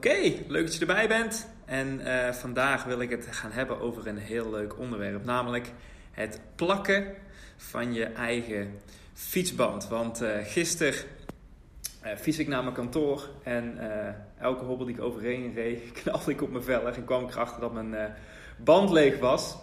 Oké, leuk dat je erbij bent. En eh, vandaag wil ik het gaan hebben over een heel leuk onderwerp, namelijk het plakken van je eigen fietsband. Want uh, gisteren uh, fiets ik naar mijn kantoor en elke hobbel die ik overheen reed, knalde ik op mijn velg en kwam ik erachter dat mijn band leeg was.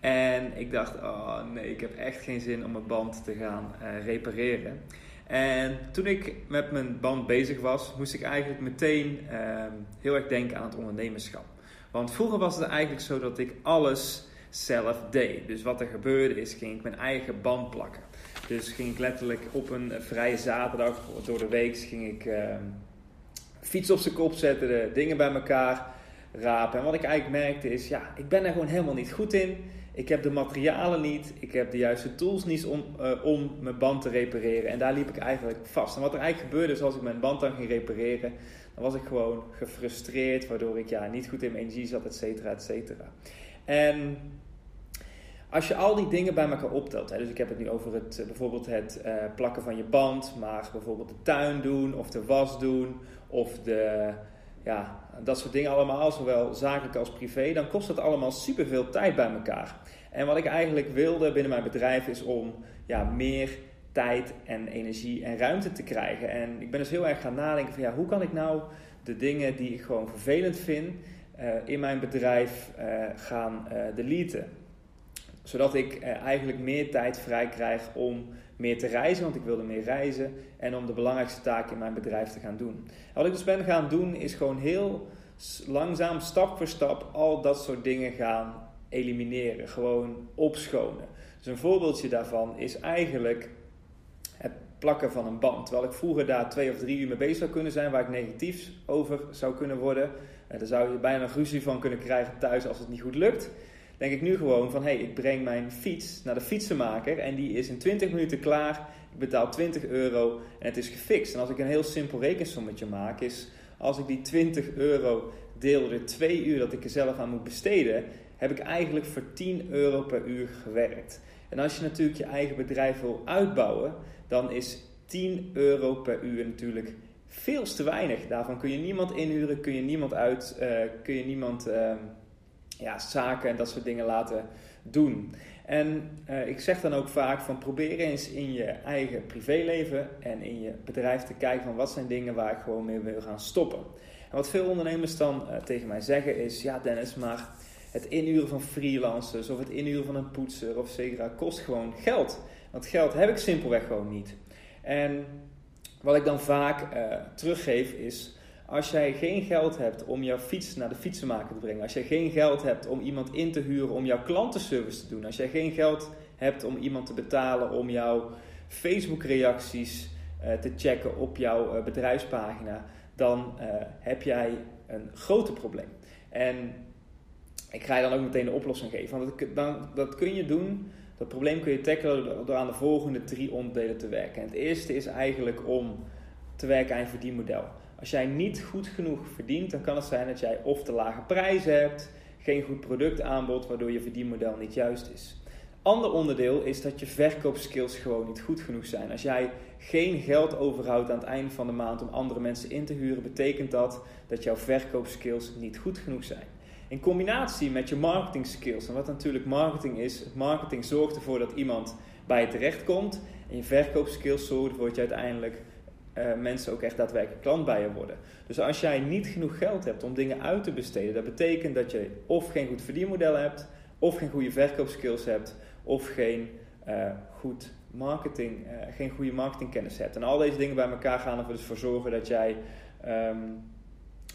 En ik dacht, oh nee, ik heb echt geen zin om mijn band te gaan repareren. En toen ik met mijn band bezig was, moest ik eigenlijk meteen uh, heel erg denken aan het ondernemerschap. Want vroeger was het eigenlijk zo dat ik alles zelf deed. Dus wat er gebeurde is, ging ik mijn eigen band plakken. Dus ging ik letterlijk op een vrije zaterdag door de week ging ik uh, fiets op zijn kop zetten, de dingen bij elkaar rapen. En wat ik eigenlijk merkte is, ja, ik ben er gewoon helemaal niet goed in. Ik heb de materialen niet, ik heb de juiste tools niet om, uh, om mijn band te repareren. En daar liep ik eigenlijk vast. En wat er eigenlijk gebeurde is als ik mijn band dan ging repareren, dan was ik gewoon gefrustreerd, waardoor ik ja, niet goed in mijn energie zat, et cetera, et cetera. En als je al die dingen bij elkaar optelt, hè, dus ik heb het nu over het, bijvoorbeeld het uh, plakken van je band, maar bijvoorbeeld de tuin doen, of de was doen, of de, ja, dat soort dingen allemaal, zowel zakelijk als privé, dan kost het allemaal superveel tijd bij elkaar. En wat ik eigenlijk wilde binnen mijn bedrijf is om ja, meer tijd en energie en ruimte te krijgen. En ik ben dus heel erg gaan nadenken van ja, hoe kan ik nou de dingen die ik gewoon vervelend vind uh, in mijn bedrijf uh, gaan uh, deleten. Zodat ik eigenlijk meer tijd vrij krijg om meer te reizen, want ik wilde meer reizen. En om de belangrijkste taak in mijn bedrijf te gaan doen. En wat ik dus ben gaan doen is gewoon heel langzaam, stap voor stap, al dat soort dingen gaan elimineren, gewoon opschonen. Dus een voorbeeldje daarvan is eigenlijk het plakken van een band. Terwijl ik vroeger daar twee of drie uur mee bezig zou kunnen zijn, waar ik negatief over zou kunnen worden. Daar zou je bijna een ruzie van kunnen krijgen thuis als het niet goed lukt. Denk ik nu gewoon van, hé, hey, ik breng mijn fiets naar de fietsenmaker en die is in 20 minuten klaar. Ik betaal 20 euro en het is gefixt. En als ik een heel simpel rekensommetje maak, is als ik die 20 euro deel door twee uur dat ik er zelf aan moet besteden, heb ik eigenlijk voor 10 euro per uur gewerkt. En als je natuurlijk je eigen bedrijf wil uitbouwen, dan is 10 euro per uur natuurlijk veel te weinig. Daarvan kun je niemand inhuren, kun je niemand uit, uh, kun je niemand uh, ja, zaken en dat soort dingen laten doen. En uh, ik zeg dan ook vaak van probeer eens in je eigen privéleven en in je bedrijf te kijken van wat zijn dingen waar ik gewoon mee wil gaan stoppen. En wat veel ondernemers dan tegen mij zeggen is, ja Dennis, maar het inhuren van freelancers of het inhuren van een poetser of zeker kost gewoon geld. Want geld heb ik simpelweg gewoon niet. En wat ik dan vaak uh, teruggeef is, als jij geen geld hebt om jouw fiets naar de fietsenmaker te brengen, als jij geen geld hebt om iemand in te huren om jouw klantenservice te doen, als jij geen geld hebt om iemand te betalen om jouw Facebook reacties uh, te checken op jouw uh, bedrijfspagina, dan heb jij een groot probleem. En ik ga je dan ook meteen de oplossing geven. Want dat, dan, dat kun je doen, dat probleem kun je tackelen door aan de volgende drie onderdelen te werken. En het eerste is eigenlijk om te werken aan je verdienmodel. Als jij niet goed genoeg verdient, dan kan het zijn dat jij of te lage prijzen hebt, geen goed productaanbod, waardoor je verdienmodel niet juist is. Ander onderdeel is dat je verkoopskills gewoon niet goed genoeg zijn. Als jij geen geld overhoudt aan het einde van de maand om andere mensen in te huren, betekent dat dat jouw verkoopskills niet goed genoeg zijn. In combinatie met je marketing skills. En wat natuurlijk marketing is, marketing zorgt ervoor dat iemand bij je terechtkomt. En je verkoopskills zorgen ervoor dat je uiteindelijk uh, mensen ook echt daadwerkelijk klant bij je worden. Dus als jij niet genoeg geld hebt om dingen uit te besteden, dat betekent dat je of geen goed verdienmodel hebt, of geen goede verkoopskills hebt, of geen uh, goed marketing, uh, geen goede marketingkennis hebt. En al deze dingen bij elkaar gaan ervoor dus voor zorgen dat jij um,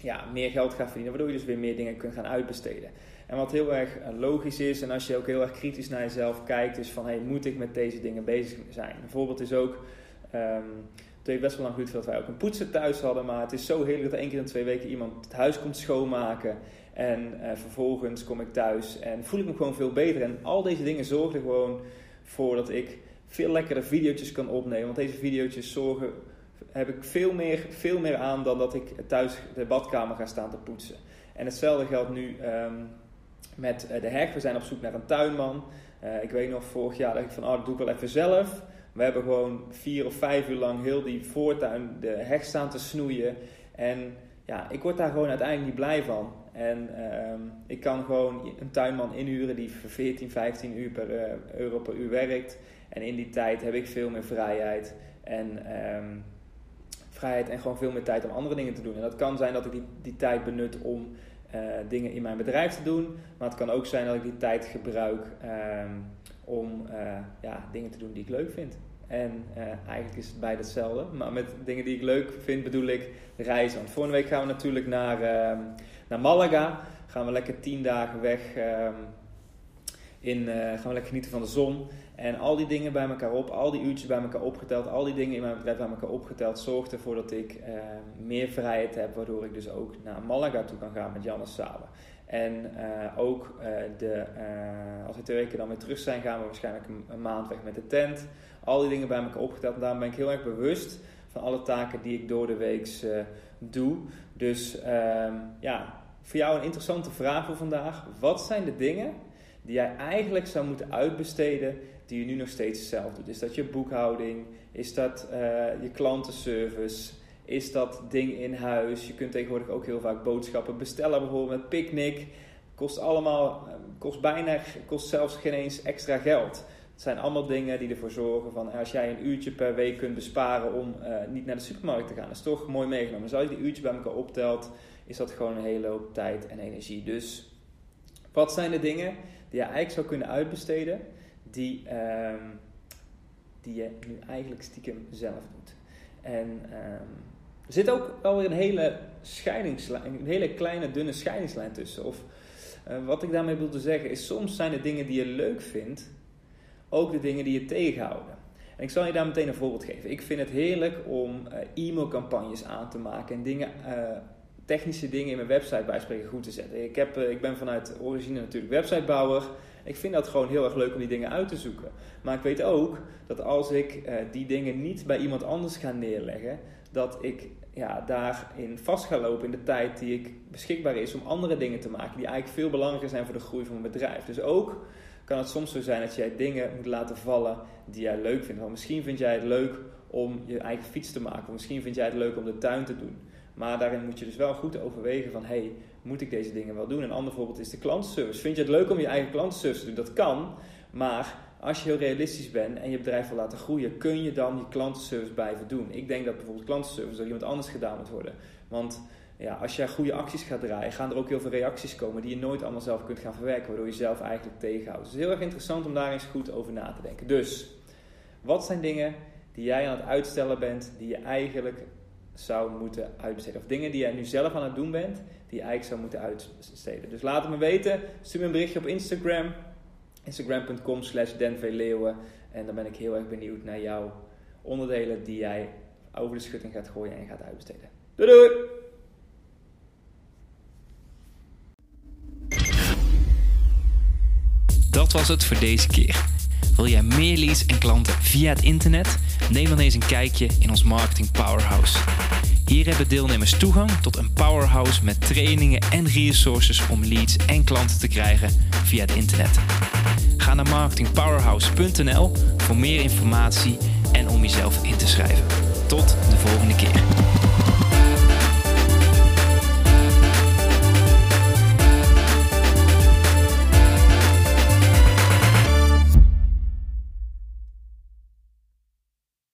ja, meer geld gaat verdienen, waardoor je dus weer meer dingen kunt gaan uitbesteden. En wat heel erg logisch is, en als je ook heel erg kritisch naar jezelf kijkt, is van hey, moet ik met deze dingen bezig zijn? Een voorbeeld is ook um, Het heeft best wel lang geduurd voordat wij ook een poetser thuis hadden. Maar het is zo heerlijk dat één keer in twee weken iemand het huis komt schoonmaken. En uh, vervolgens kom ik thuis en voel ik me gewoon veel beter. En al deze dingen zorgen er gewoon voor dat ik veel lekkerder video's kan opnemen. Want deze video's zorgen, heb ik veel meer, veel meer aan dan dat ik thuis de badkamer ga staan te poetsen. En hetzelfde geldt nu um, met uh, de heg. We zijn op zoek naar een tuinman. Uh, ik weet nog vorig jaar dat ik van, oh, dat doe ik wel even zelf. We hebben gewoon vier of vijf uur lang heel die voortuin, de heg staan te snoeien. En ja, ik word daar gewoon uiteindelijk niet blij van. En uh, ik kan gewoon een tuinman inhuren die voor 14, 15 uur per, uh, euro per uur werkt. En in die tijd heb ik veel meer vrijheid. En um, vrijheid en gewoon veel meer tijd om andere dingen te doen. En dat kan zijn dat ik die, die tijd benut om uh, dingen in mijn bedrijf te doen. Maar het kan ook zijn dat ik die tijd gebruik um, om uh, ja, dingen te doen die ik leuk vind. En uh, eigenlijk is het beide hetzelfde. Maar met dingen die ik leuk vind bedoel ik reizen. Want volgende week gaan we natuurlijk naar, uh, naar Malaga. Gaan we lekker tien dagen weg. Uh, in, gaan we lekker genieten van de zon. En al die dingen bij elkaar op, al die uurtjes bij elkaar opgeteld, al die dingen in mijn bedrijf bij elkaar opgeteld, zorgt ervoor dat ik meer vrijheid heb. Waardoor ik dus ook naar Malaga toe kan gaan met Janne samen. En uh, ook uh, de, uh, als we twee weken dan weer terug zijn, gaan we waarschijnlijk een, een, maand weg met de tent. Al die dingen bij elkaar opgeteld. En daarom ben ik heel erg bewust van alle taken die ik door de week doe. Dus ehm, ja, voor jou een interessante vraag voor vandaag. Wat zijn de dingen die jij eigenlijk zou moeten uitbesteden die je nu nog steeds zelf doet? Is dat je boekhouding? Is dat je klantenservice? Is dat ding in huis. Je kunt tegenwoordig ook heel vaak boodschappen bestellen, bijvoorbeeld met Picnic. Kost allemaal, eh, kost bijna, kost zelfs geen eens extra geld. Het zijn allemaal dingen die ervoor zorgen van als jij een uurtje per week kunt besparen om uh, niet naar de supermarkt te gaan, dat is toch mooi meegenomen. Dus als je die uurtje bij elkaar optelt, is dat gewoon een hele hoop tijd en energie. Dus wat zijn de dingen die je eigenlijk zou kunnen uitbesteden, die, uh, die je nu eigenlijk stiekem zelf doet? En um, er zit ook wel weer een hele scheidingslijn, een hele kleine dunne scheidingslijn tussen. Of uh, wat ik daarmee wil te zeggen is, soms zijn de dingen die je leuk vindt, ook de dingen die je tegenhouden. En ik zal je daar meteen een voorbeeld geven. Ik vind het heerlijk om uh, e-mailcampagnes aan te maken en dingen, uh, technische dingen in mijn website bijspreken goed te zetten. Ik, heb, ik ben vanuit origine natuurlijk websitebouwer. Ik vind dat gewoon heel erg leuk om die dingen uit te zoeken. Maar ik weet ook dat als ik die dingen niet bij iemand anders ga neerleggen, dat ik ja, daarin vast ga lopen in de tijd die ik beschikbaar is om andere dingen te maken die eigenlijk veel belangrijker zijn voor de groei van mijn bedrijf. Dus ook kan het soms zo zijn dat jij dingen moet laten vallen die jij leuk vindt. Want misschien vind jij het leuk om je eigen fiets te maken, of misschien vind jij het leuk om de tuin te doen. Maar daarin moet je dus wel goed overwegen van, hey, moet ik deze dingen wel doen? Een ander voorbeeld is de klantenservice. Vind je het leuk om je eigen klantenservice te doen? Dat kan, maar als je heel realistisch bent en je bedrijf wil laten groeien, kun je dan je klantenservice blijven doen. Ik denk dat bijvoorbeeld klantenservice door iemand anders gedaan moet worden. Want ja, als jij goede acties gaat draaien, gaan er ook heel veel reacties komen die je nooit allemaal zelf kunt gaan verwerken, waardoor je zelf eigenlijk tegenhoudt. Dus het is heel erg interessant om daar eens goed over na te denken. Dus, wat zijn dingen die jij aan het uitstellen bent, die je eigenlijk zou moeten uitbesteden? Of dingen die jij nu zelf aan het doen bent, die je eigenlijk zou moeten uitbesteden. Dus laat het me weten. Stuur me een berichtje op Instagram Instagram.com slash. En dan ben ik heel erg benieuwd naar jouw onderdelen die jij over de schutting gaat gooien en gaat uitbesteden. Doei doei! Dat was het voor deze keer. Wil jij meer leads en klanten via het internet? Neem dan eens een kijkje in ons Marketing Powerhouse. Hier hebben deelnemers toegang tot een powerhouse met trainingen en resources om leads en klanten te krijgen via het internet. Ga naar marketingpowerhouse.nl voor meer informatie en om jezelf in te schrijven. Tot de volgende keer.